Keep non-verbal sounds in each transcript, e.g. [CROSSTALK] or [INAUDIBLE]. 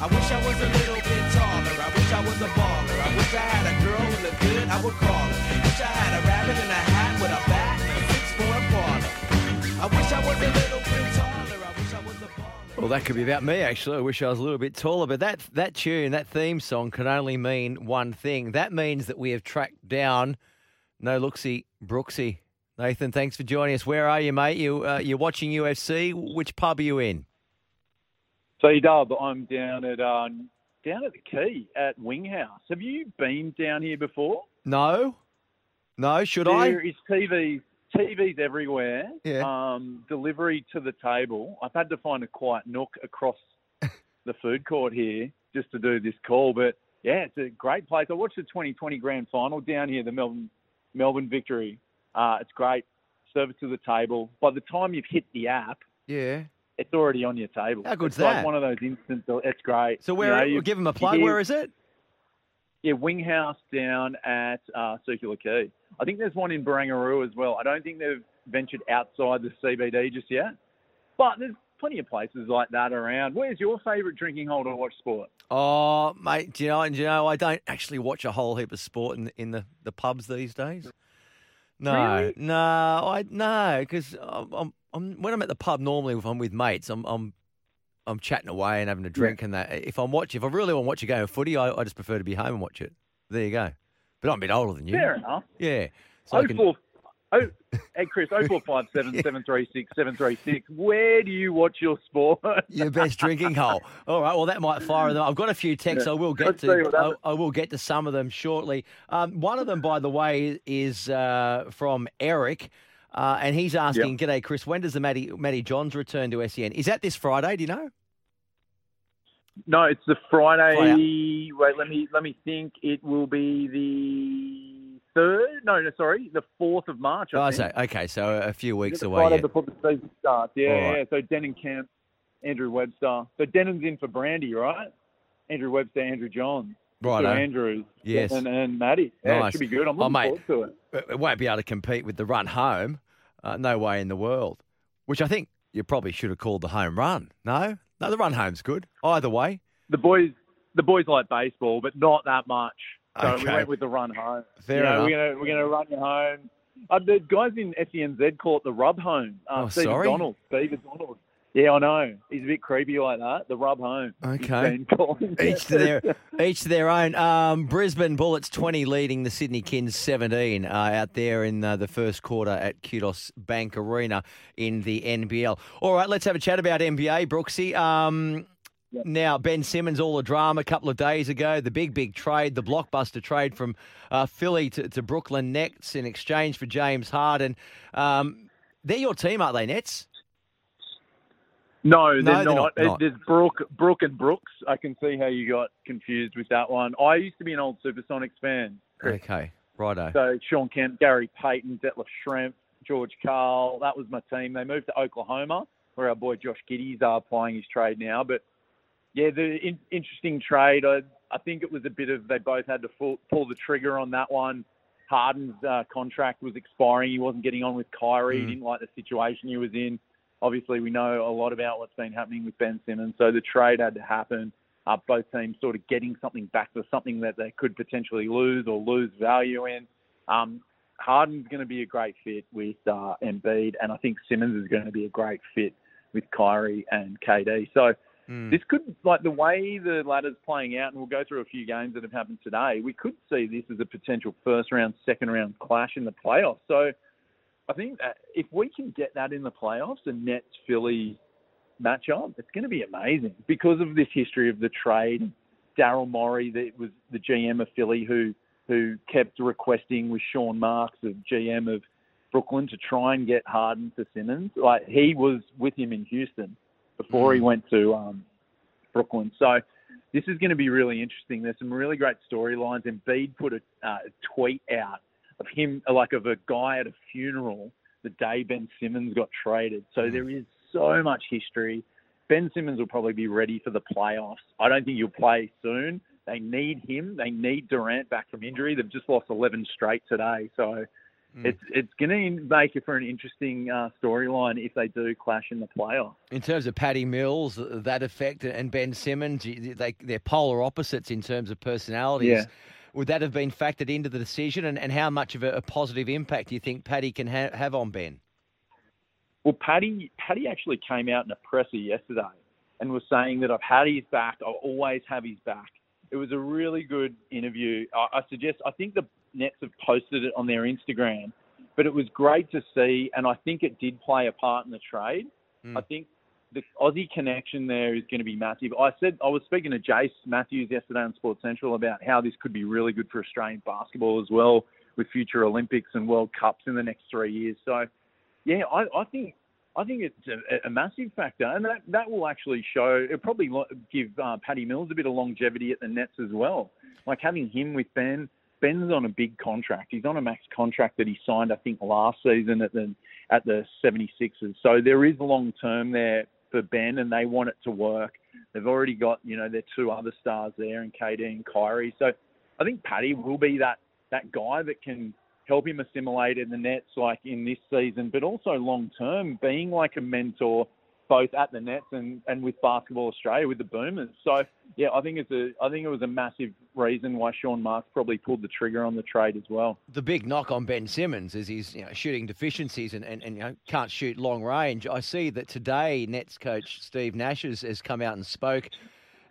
I wish I was a little bit taller. I wish I was a baller. I wish I had a girl who looked good, I would call her. Wish I had a rabbit in a hat with a bat and a six four parlor. I wish I was a little bit taller. I wish I was a baller. Well, that could be about me, actually. I wish I was a little bit taller. But that, that tune, that theme song can only mean one thing. That means that we have tracked down No Looksy Brooksy. Nathan, thanks for joining us. Where are you, mate? You, uh, you're watching UFC. Which pub are you in? C Dub, I'm down at uh, down at the Quay at Wing House. Have you been down here before? No? No, should I? There is TVs, TVs everywhere. Yeah. Um, delivery to the table. I've had to find a quiet nook across [LAUGHS] the food court here just to do this call. But yeah, it's a great place. I watched the 2020 Grand Final down here, the Melbourne Melbourne victory. Uh, it's great. Service to the table. By the time you've hit the app, Yeah. It's already on your table. How good's it's like that? one of those instant. It's great. So You where? know, you- give them a plug. Where is it? Yeah, Wing House down at uh, Circular Quay. I think there's one in Barangaroo as well. I don't think they've ventured outside the CBD just yet, but there's plenty of places like that around. Where's your favourite drinking hole to watch sport? Oh, mate, do you know? Do you know? I don't actually watch a whole heap of sport in in the, the pubs these days. No, Really? no, I no, because I'm, I'm, I'm when I'm at the pub normally if I'm with mates, I'm I'm I'm chatting away and having a drink and that. If I'm watching, if I really want to watch a game of footy, I, I just prefer to be home and watch it. There you go. But I'm a bit older than you. Fair enough. Yeah. So Oh can- four, oh, hey Chris, oh four five seven [LAUGHS] seven three six seven three six. Where do you watch your sport? Your best [LAUGHS] drinking hole. All right. Well, that might fire them. I've got a few texts. I will get Let's to. I. I will get to some of them shortly. Um, one of them, by the way, is uh, from Eric, uh, and he's asking, "G'day, Chris. When does the Matty, Matty Johns return to SEN? Is that this Friday? Do you know? No, it's the Friday. Friday. Wait, let me let me think. It will be the third. No, no, sorry, the fourth of March. I Oh, think. so okay. So a few weeks away. Friday yet. before the season starts. Yeah, right. yeah. So Denan Kemp, Andrew Webster. So Denan's in for Brandy, right? Andrew Webster, Andrew Johns. Righto. Two Andrews. Yes. And, and Maddie. Yeah, Nice. it should be good. I'm Oh, looking mate. forward to it. It won't be able to compete with the run home. Uh, no way in the world. Which I think you probably should have called the home run. No, no, the run home's good. Either way. The boys, the boys like baseball, but not that much. So we Okay. went with the run home. Fair you know, enough. We're gonna we're gonna run you home. Uh, the guys in SENZ call it the rub home. Uh, Oh, Steve sorry? McDonald. Steve McDonald. Yeah, I know. He's a bit creepy like that. The rub home. Okay. been calling [LAUGHS] it. Each to their each to their own. Um, Brisbane Bullets twenty leading the Sydney Kings seventeen uh, out there in uh, the first quarter at Kudos Bank Arena in the NBL. All right, let's have a chat about NBA, Brooksy. Um, Now Ben Simmons, all the drama a couple of days ago, the big big trade, the blockbuster trade from uh, Philly to, to Brooklyn Nets in exchange for James Harden. Um, they're your team, aren't they, Nets? No, No, they're, they're not. not. There's Brooke, Brooke and Brooks. I can see how you got confused with that one. I used to be an old Supersonics fan. Chris. Okay, righto. So Shawn Kemp, Gary Payton, Detlef Schrempf, George Karl. That was my team. They moved to Oklahoma, where our boy Josh Giddey's are playing his trade now. But yeah, the in, interesting trade. I, I think it was a bit of they both had to full, pull the trigger on that one. Harden's uh, contract was expiring. He wasn't getting on with Kyrie. He Mm. didn't like the situation he was in. Obviously, we know a lot about what's been happening with Ben Simmons. So the trade had to happen. Uh, both teams sort of getting something back for something that they could potentially lose or lose value in. Um, Harden's going to be a great fit with uh, Embiid, and I think Simmons is going to be a great fit with Kyrie and KD. So Mm. this could, like the way the ladder's playing out, and we'll go through a few games that have happened today. We could see this as a potential first round, second round clash in the playoffs. So I think that if we can get that in the playoffs, a Nets Philly matchup, it's going to be amazing because of this history of the trade. Daryl Morey, that was the GM of Philly, who who kept requesting with Sean Marks, the GM of Brooklyn, to try and get Harden for Simmons. Like he was with him in Houston, before he Mm. went to um, Brooklyn. So this is going to be really interesting. There's some really great storylines. Embiid put a uh, tweet out of him, like of a guy at a funeral the day Ben Simmons got traded. So Mm. there is so much history. Ben Simmons will probably be ready for the playoffs. I don't think he'll play soon. They need him. They need Durant back from injury. They've just lost 11 straight today. So Mm. it's it's going to make it for an interesting uh, storyline if they do clash in the playoffs. In terms of Patty Mills, that effect, and Ben Simmons, they, they're polar opposites in terms of personalities. Yeah. Would that have been factored into the decision, and, and how much of a, a positive impact do you think Patty can ha- have on Ben? Well, Patty Patty actually came out in a presser yesterday and was saying that I've had his back. I'll always have his back. It was a really good interview. I, I suggest. I think the Nets have posted it on their Instagram, but it was great to see, and I think it did play a part in the trade. Mm. I think the Aussie connection there is going to be massive. I said I was speaking to Jace Matthews yesterday on Sports Central about how this could be really good for Australian basketball as well, with future Olympics and World Cups in the next three years. So, yeah, I, I think I think it's a, a massive factor, and that, that will actually show. It'll probably give uh, Patty Mills a bit of longevity at the Nets as well. Like having him with Ben. Ben's on a big contract. He's on a max contract that he signed, I think, last season at the at the 76ers. So there is long term there for Ben, and they want it to work. They've already got you know their two other stars there, in KD and Kyrie. So I think Patty will be that that guy that can help him assimilate in the Nets, like in this season, but also long term, being like a mentor both at the Nets and, and with Basketball Australia with the Boomers. So yeah, I think it's a I think it was a massive reason why Sean Marks probably pulled the trigger on the trade as well. The big knock on Ben Simmons is his you know, shooting deficiencies and, and, and you know, can't shoot long range. I see that today Nets coach Steve Nash has, has come out and spoke.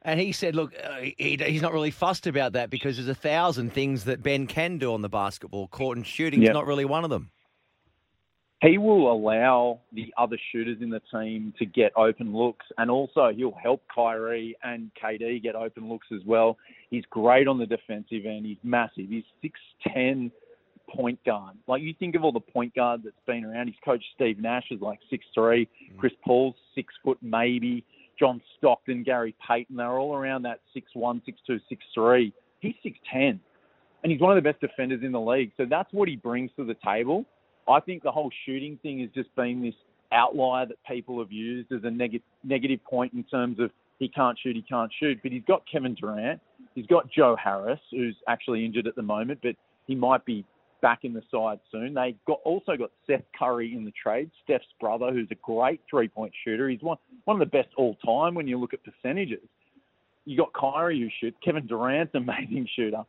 And he said, look, uh, he, he's not really fussed about that because there's a thousand things that Ben can do on the basketball court, and shooting's Yeah. not really one of them. He will allow the other shooters in the team to get open looks, and also he'll help Kyrie and KD get open looks as well. He's great on the defensive end. He's massive. He's six ten point guard. Like you think of all the point guards that's been around. His coach Steve Nash is like six three. Mm. Chris Paul's six foot maybe. John Stockton, Gary Payton, they're all around that six one, six two, six three. He's six ten, and he's one of the best defenders in the league. So that's what he brings to the table. I think the whole shooting thing has just been this outlier that people have used as a neg- negative point in terms of he can't shoot, he can't shoot. But he's got Kevin Durant, he's got Joe Harris, who's actually injured at the moment, but he might be back in the side soon. They got also got Seth Curry in the trade, Steph's brother, who's a great three point shooter. He's one one of the best all time when you look at percentages. You got Kyrie who shoots, Kevin Durant's an amazing shooter.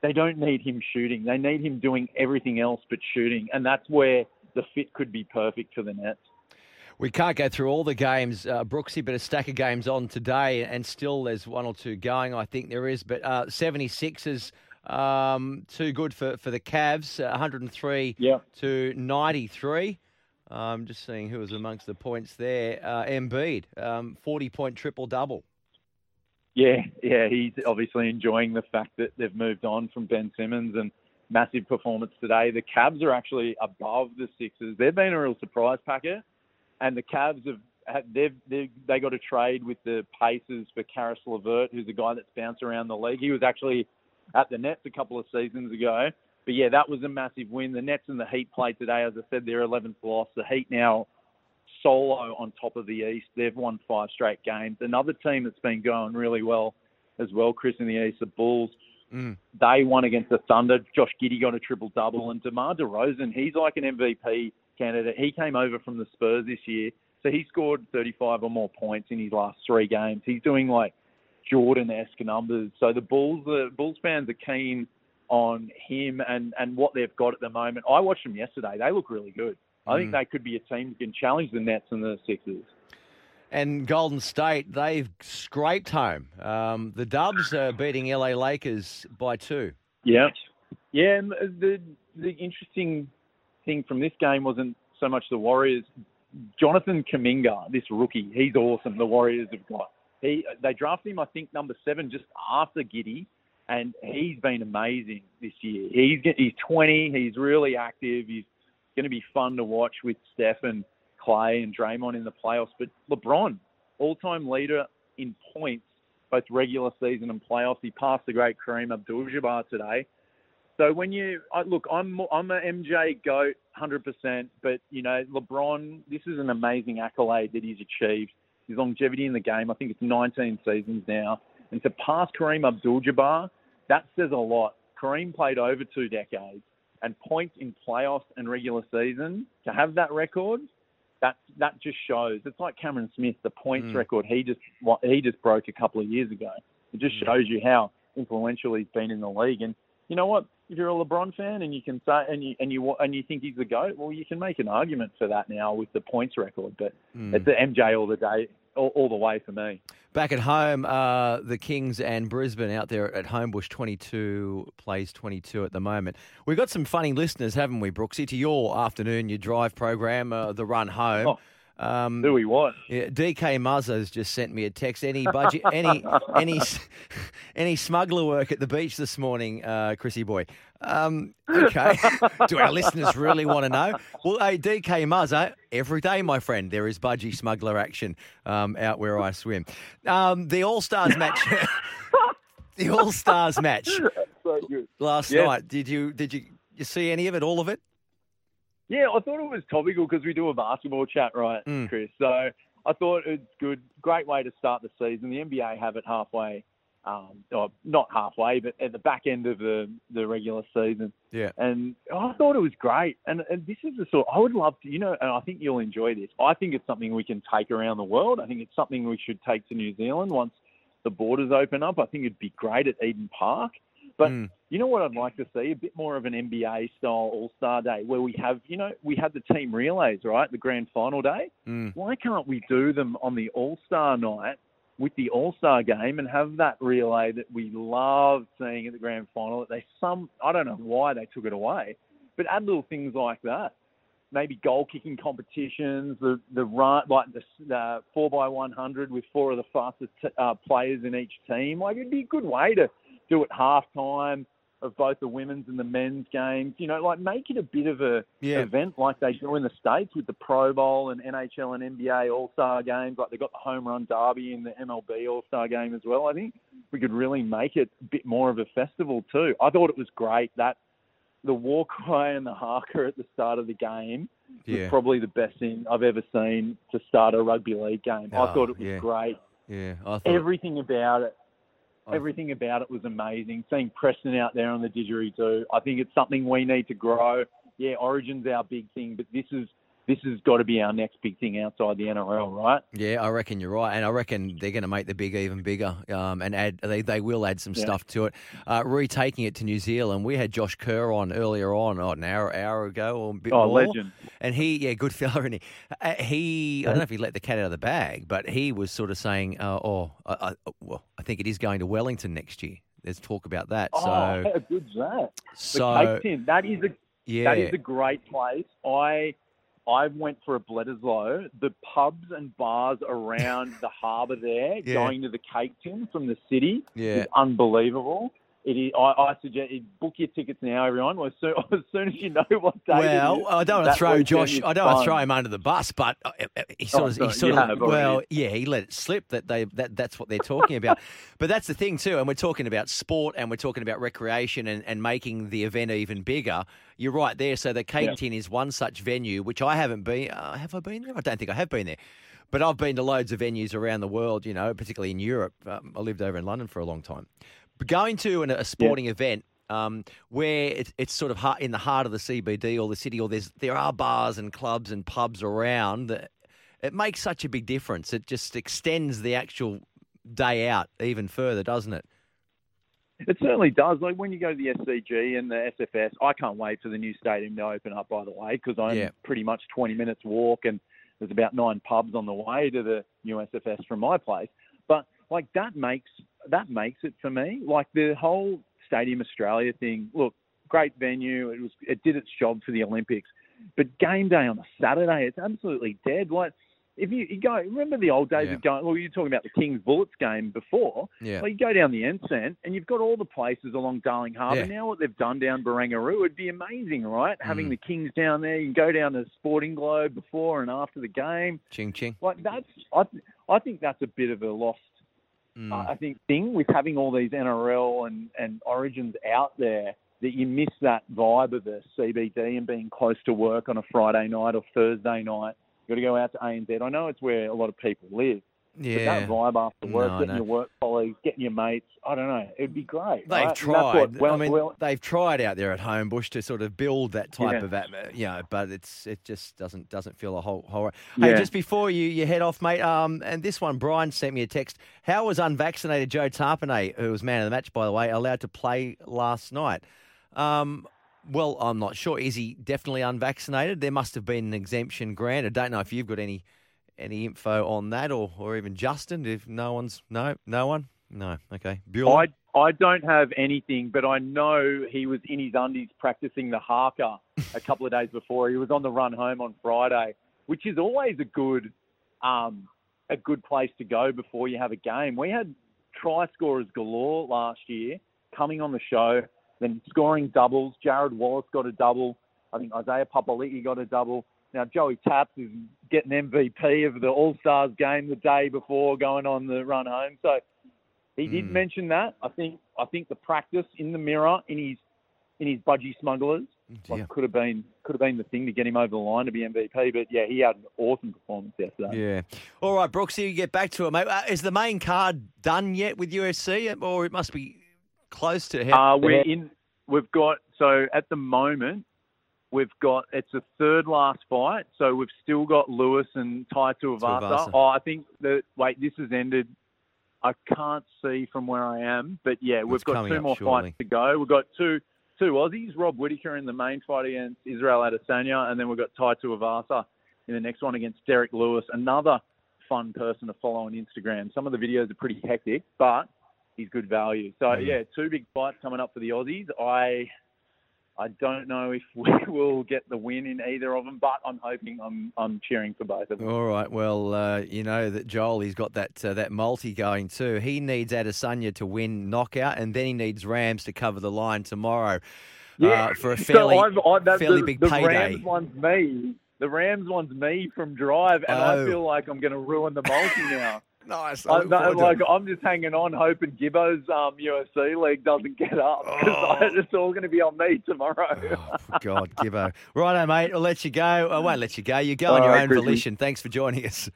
They don't need him shooting. They need him doing everything else but shooting, and that's where the fit could be perfect for the Nets. We can't go through all the games, uh, Brooksy, but a stack of games on today, and still there's one or two going, I think there is. But uh, 76ers, um, too good for, for the Cavs, uh, 103 Yeah. to 93. I'm just seeing who was amongst the points there. Uh, Embiid, um, 40 point triple double. Yeah, yeah, he's obviously enjoying the fact that they've moved on from Ben Simmons and massive performance today. The Cavs are actually above the Sixers. They've been a real surprise packet, and the Cavs have they've, they've they got a trade with the Pacers for Karis LeVert, who's a guy that's bounced around the league. He was actually at the Nets a couple of seasons ago. But yeah, that was a massive win. The Nets and the Heat played today. As I said, their 11th loss. The Heat now solo on top of the East. They've won five straight games. Another team that's been going really well as well, Chris, in the East, the Bulls. Mm. They won against the Thunder. Josh Giddey got a triple double, and DeMar DeRozan, he's like an MVP candidate. He came over from the Spurs this year, so he scored 35 or more points in his last three games. He's doing like Jordan-esque numbers. So the Bulls, the Bulls fans are keen on him and and what they've got at the moment. I watched them yesterday. They look really good. I think Mm. they could be a team that can challenge the Nets and the Sixers. And Golden State, they've scraped home. Um, the Dubs are beating LA Lakers by two. Yeah, yeah. And the the interesting thing from this game wasn't so much the Warriors. Jonathan Kuminga, this rookie, he's awesome. The Warriors have got. He they drafted him, I think, number seven, just after Giddey, and he's been amazing this year. He's he's 20. He's really active. He's going to be fun to watch with Steph and Clay and Draymond in the playoffs. But LeBron, all-time leader in points, both regular season and playoffs. He passed the great Kareem Abdul-Jabbar today. So when you I, look, I'm I'm a MJ goat, hundred percent. But you know, LeBron, this is an amazing accolade that he's achieved. His longevity in the game, I think it's 19 seasons now, and to pass Kareem Abdul-Jabbar, that says a lot. Kareem played over two decades, and points in playoffs and regular season to have that record, that that just shows. It's like Cameron Smith, the points Mm. record he just he just broke a couple of years ago. It just Mm. shows you how influential he's been in the league. And you know what? If you're a LeBron fan and you can say and you and you wa- and you think he's the goat, well, you can make an argument for that now with the points record. But Mm. it's the MJ all the day, all, all the way for me. Back at home, uh, the Kings and Brisbane out there at Homebush 22 plays 22 at the moment. We've got some funny listeners, haven't we, Brooksy, to your afternoon, your drive program, uh, the run home. Oh, um, Do we what? yeah, DK Muzza's just sent me a text. Any budget, any [LAUGHS] any [LAUGHS] any smuggler work at the beach this morning, uh, Chrissy boy? Um, [LAUGHS] okay. Do our listeners really want to know? Well, hey, DK Muzza, every day, my friend, there is budgie smuggler action um, out where I swim. Um, the All Stars match. [LAUGHS] the All Stars match So last Yes. night. Did you did you, you see any of it? All of it? Yeah, I thought it was topical because we do a basketball chat, right, Mm. Chris? So I thought it's good, great way to start the season. The NBA have it halfway, um, or not halfway, but at the back end of the, the regular season. Yeah. And I thought it was great. And, and this is the sort I would love to, you know, and I think you'll enjoy this. I think it's something we can take around the world. I think it's something we should take to New Zealand once the borders open up. I think it'd be great at Eden Park. But Mm. you know what I'd like to see? A bit more of an NBA style All Star Day where we have, you know, we had the team relays, right? The grand final day. Mm. Why can't we do them on the All Star night with the All Star game and have that relay that we loved seeing at the grand final? That they some, I don't know why they took it away, but add little things like that. Maybe goal kicking competitions, the the run like the four by one hundred with four of the fastest uh, players in each team. Like it'd be a good way to do it half time of both the women's and the men's games. You know, like make it a bit of a Yeah. event like they do in the states with the Pro Bowl and NHL and NBA All Star games. Like they got the home run derby in the MLB All Star game as well. I think we could really make it a bit more of a festival too. I thought it was great that the war cry and the haka at the start of the game was Yeah. probably the best thing I've ever seen to start a rugby league game. I Oh, thought it was yeah. great. Yeah. I thought. Everything about it. Everything about it was amazing. Seeing Preston out there on the didgeridoo, I think it's something we need to grow. Yeah, Origin's our big thing, but this is this has got to be our next big thing outside the NRL, right? Yeah, I reckon you're right, and I reckon they're going to make the big even bigger, um, and add they, they will add some Yeah. stuff to it. Uh, retaking it to New Zealand, we had Josh Kerr on earlier on, oh, an hour hour ago or a bit Oh, more. legend. And he, yeah, good fella, [LAUGHS] and he, uh, he I don't know if he let the cat out of the bag, but he was sort of saying, uh, oh, I, I, well, I think it is going to Wellington next year. There's talk about that. Oh, so, how good's that? so Tin, that is a yeah, that is a great place. I I went for a Bledisloe. The pubs and bars around [LAUGHS] the harbour there, Yeah. going to the Cake Tin from the city, Yeah. is unbelievable. It is. I, I suggest book your tickets now, everyone. As soon [LAUGHS] as, soon as you know what day. Well, I don't want to throw Josh. I don't want to throw him under the bus, but uh, uh, he sort Oh, of, he sort you of, well, yeah, he let it slip that they that that's what they're talking about. [LAUGHS] but that's the thing too, and we're talking about sport and we're talking about recreation and, and making the event even bigger. You're right there. So the Cake Yeah. Tin is one such venue, which I haven't been. Uh, have I been there? I don't think I have been there. But I've been to loads of venues around the world, you know, particularly in Europe. Um, I lived over in London for a long time. Going to an, a sporting event um, where it's, it's sort of in the heart of the CBD or the city, or there's there are bars and clubs and pubs around. It makes such a big difference. It just extends the actual day out even further, doesn't it? It certainly does. Like when you go to the SCG and the SFS, I can't wait for the new stadium to open up. By the way, because I'm Yeah. pretty much 20 minutes walk, and there's about nine pubs on the way to the new SFS from my place. But like that makes that makes it for me. Like the whole Stadium Australia thing. Look, great venue. It was it did its job for the Olympics, but game day on a Saturday, it's absolutely dead. Like if you, you go, remember the old days Yeah. of going. Well, you were talking about the Kings Bullets game before. Yeah. Well, you go down the Ensign and you've got all the places along Darling Harbour. Yeah. Now what they've done down Barangaroo would be amazing, right? Having Mm. the Kings down there, you can go down to Sporting Globe before and after the game. Ching ching. Like that's, I, I think that's a bit of a lost, Mm. uh, I think, thing with having all these NRL and, and Origins out there that you miss that vibe of the CBD and being close to work on a Friday night or Thursday night. You've got to go out to ANZ. I know it's where a lot of people live. But yeah. that vibe after work, No, getting your work colleagues, getting your mates, I don't know, it'd be great. They've right? Tried. well, I mean, well, they've tried out there at home, Bush, to sort of build that type Yeah. of atmosphere, you know, but it's it just doesn't doesn't feel a whole whole. Hey, Yeah. just before you, you head off, mate. Um, and this one, Brian sent me a text. How was unvaccinated Joe Tapine, who was man of the match, by the way, allowed to play last night? Um. Well, I'm not sure. Is he definitely unvaccinated? There must have been an exemption granted. I don't know if you've got any any info on that, or or even Justin. If no one's no no one no okay. Bueller? I I don't have anything, but I know he was in his undies practicing the haka a couple of days before. He was on the run home on Friday, which is always a good um, a good place to go before you have a game. We had try scorers galore last year coming on the show, then scoring doubles. Jarrod Wallace got a double. I think Isaiah Papali'i got a double. Now Joey Taps is getting MVP of the All Stars game the day before going on the run home. So he did Mm. mention that. I think I think the practice in the mirror in his in his budgie smugglers like, could have been could have been the thing to get him over the line to be MVP. But yeah, he had an awesome performance yesterday. Yeah. All right, Brooksy, you get back to it, mate. Uh, is the main card done yet with UFC, or it must be close to? Uh, we're in. We've got so at the moment we've got it's a third last fight. So we've still got Lewis and Tai Tuivasa. Oh, I think that wait, this has ended. I can't see from where I am, but yeah, we've It's got two more shortly. fights to go. We've got two two Aussies, Rob Whittaker in the main fight against Israel Adesanya, and then we've got Tai Tuivasa in the next one against Derrick Lewis. Another fun person to follow on Instagram. Some of the videos are pretty hectic, but he's good value. So Mm. yeah, two big fights coming up for the Aussies. I I don't know if [LAUGHS] we will get the win in either of them, but I'm hoping I'm I'm cheering for both of them. All right. Well, uh, you know that Joel, he's got that uh, that multi going too. He needs Adesanya to win knockout, and then he needs Rams to cover the line tomorrow. uh, for a fairly so I've, I, that, fairly the, big the payday. Rams one's me. The Rams one's me from Drive, and Oh. I feel like I'm going to ruin the multi now. Nice. I, no, like I'm just hanging on, hoping Gibbo's um, UFC league doesn't get up because Oh. [LAUGHS] it's all going to be on me tomorrow. Oh, [LAUGHS] God, Gibbo. Righto, mate. I'll let you go. I won't let you go. You go on your right, own Chrissy. volition. Thanks for joining us.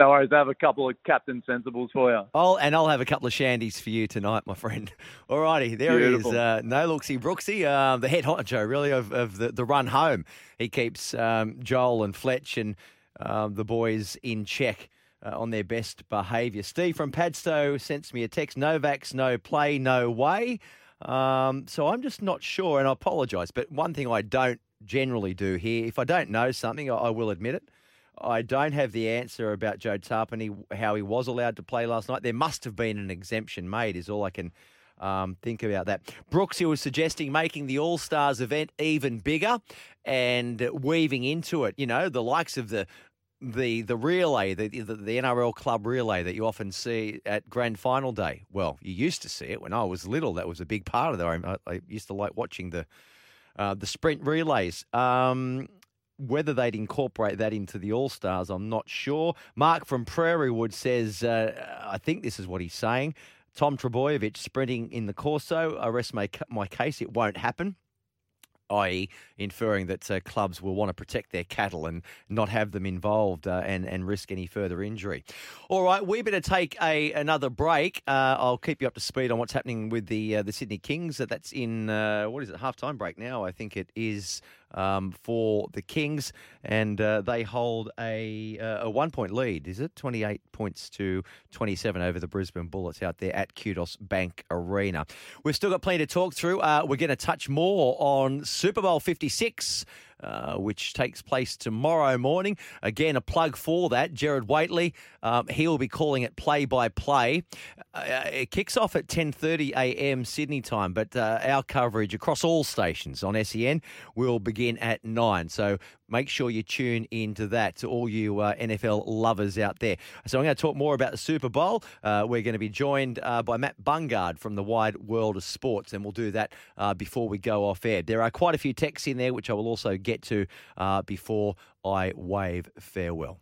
no worries, I have a couple of Captain Sensibles for you. I'll, and I'll have a couple of shandies for you tonight, my friend. [LAUGHS] All righty, there he is. Uh, no looksy Brooksy, uh, the head honcho, really, of, of the, the run home. He keeps um, Joel and Fletch and um, the boys in check. Uh, on their best behaviour. Steve from Padstow sends me a text no vax, no play, no way. Um, so I'm just not sure, and I apologise. But one thing I don't generally do here, if I don't know something, I, I will admit it. I don't have the answer about Joe Tapine, how he was allowed to play last night. There must have been an exemption made, is all I can um, think about that. Brooks, he was suggesting making the All Stars event even bigger and weaving into it, you know, the likes of the the the relay, the, the the NRL club relay that you often see at grand final day. Well, you used to see it when I was little. That was a big part of it. I, I used to like watching the uh, the sprint relays. Um, whether they'd incorporate that into the All Stars, I'm not sure. Mark from Prairiewood says, uh, I think this is what he's saying. Tom Trebojevic sprinting in the Corso. I rest my, my case. It won't happen i.e., inferring that uh, clubs will want to protect their cattle and not have them involved uh, and and risk any further injury. All right, we better take a another break. Uh, I'll keep you up to speed on what's happening with the uh, the Sydney Kings. Uh, that's in uh, what is it? Half time break now. I think it is um, for the Kings, and uh, they hold a uh, a one point lead. Is it twenty eight points to twenty seven over the Brisbane Bullets out there at Kudos Bank Arena? We've still got plenty to talk through. Uh, we're going to touch more on Super Bowl fifty six. Uh, which takes place tomorrow morning. Again, a plug for that. Jared Waitley, um, he will be calling it play by play. It kicks off at 10:30 a.m. Sydney time, but uh, our coverage across all stations on SEN will begin at nine. So make sure you tune into that to all you uh, NFL lovers out there. So I'm going to talk more about the Super Bowl. Uh, we're going to be joined uh, by Matt Bungard from the Wide World of Sports, and we'll do that uh, before we go off air. There are quite a few texts in there, which I will also get to uh, before I wave farewell.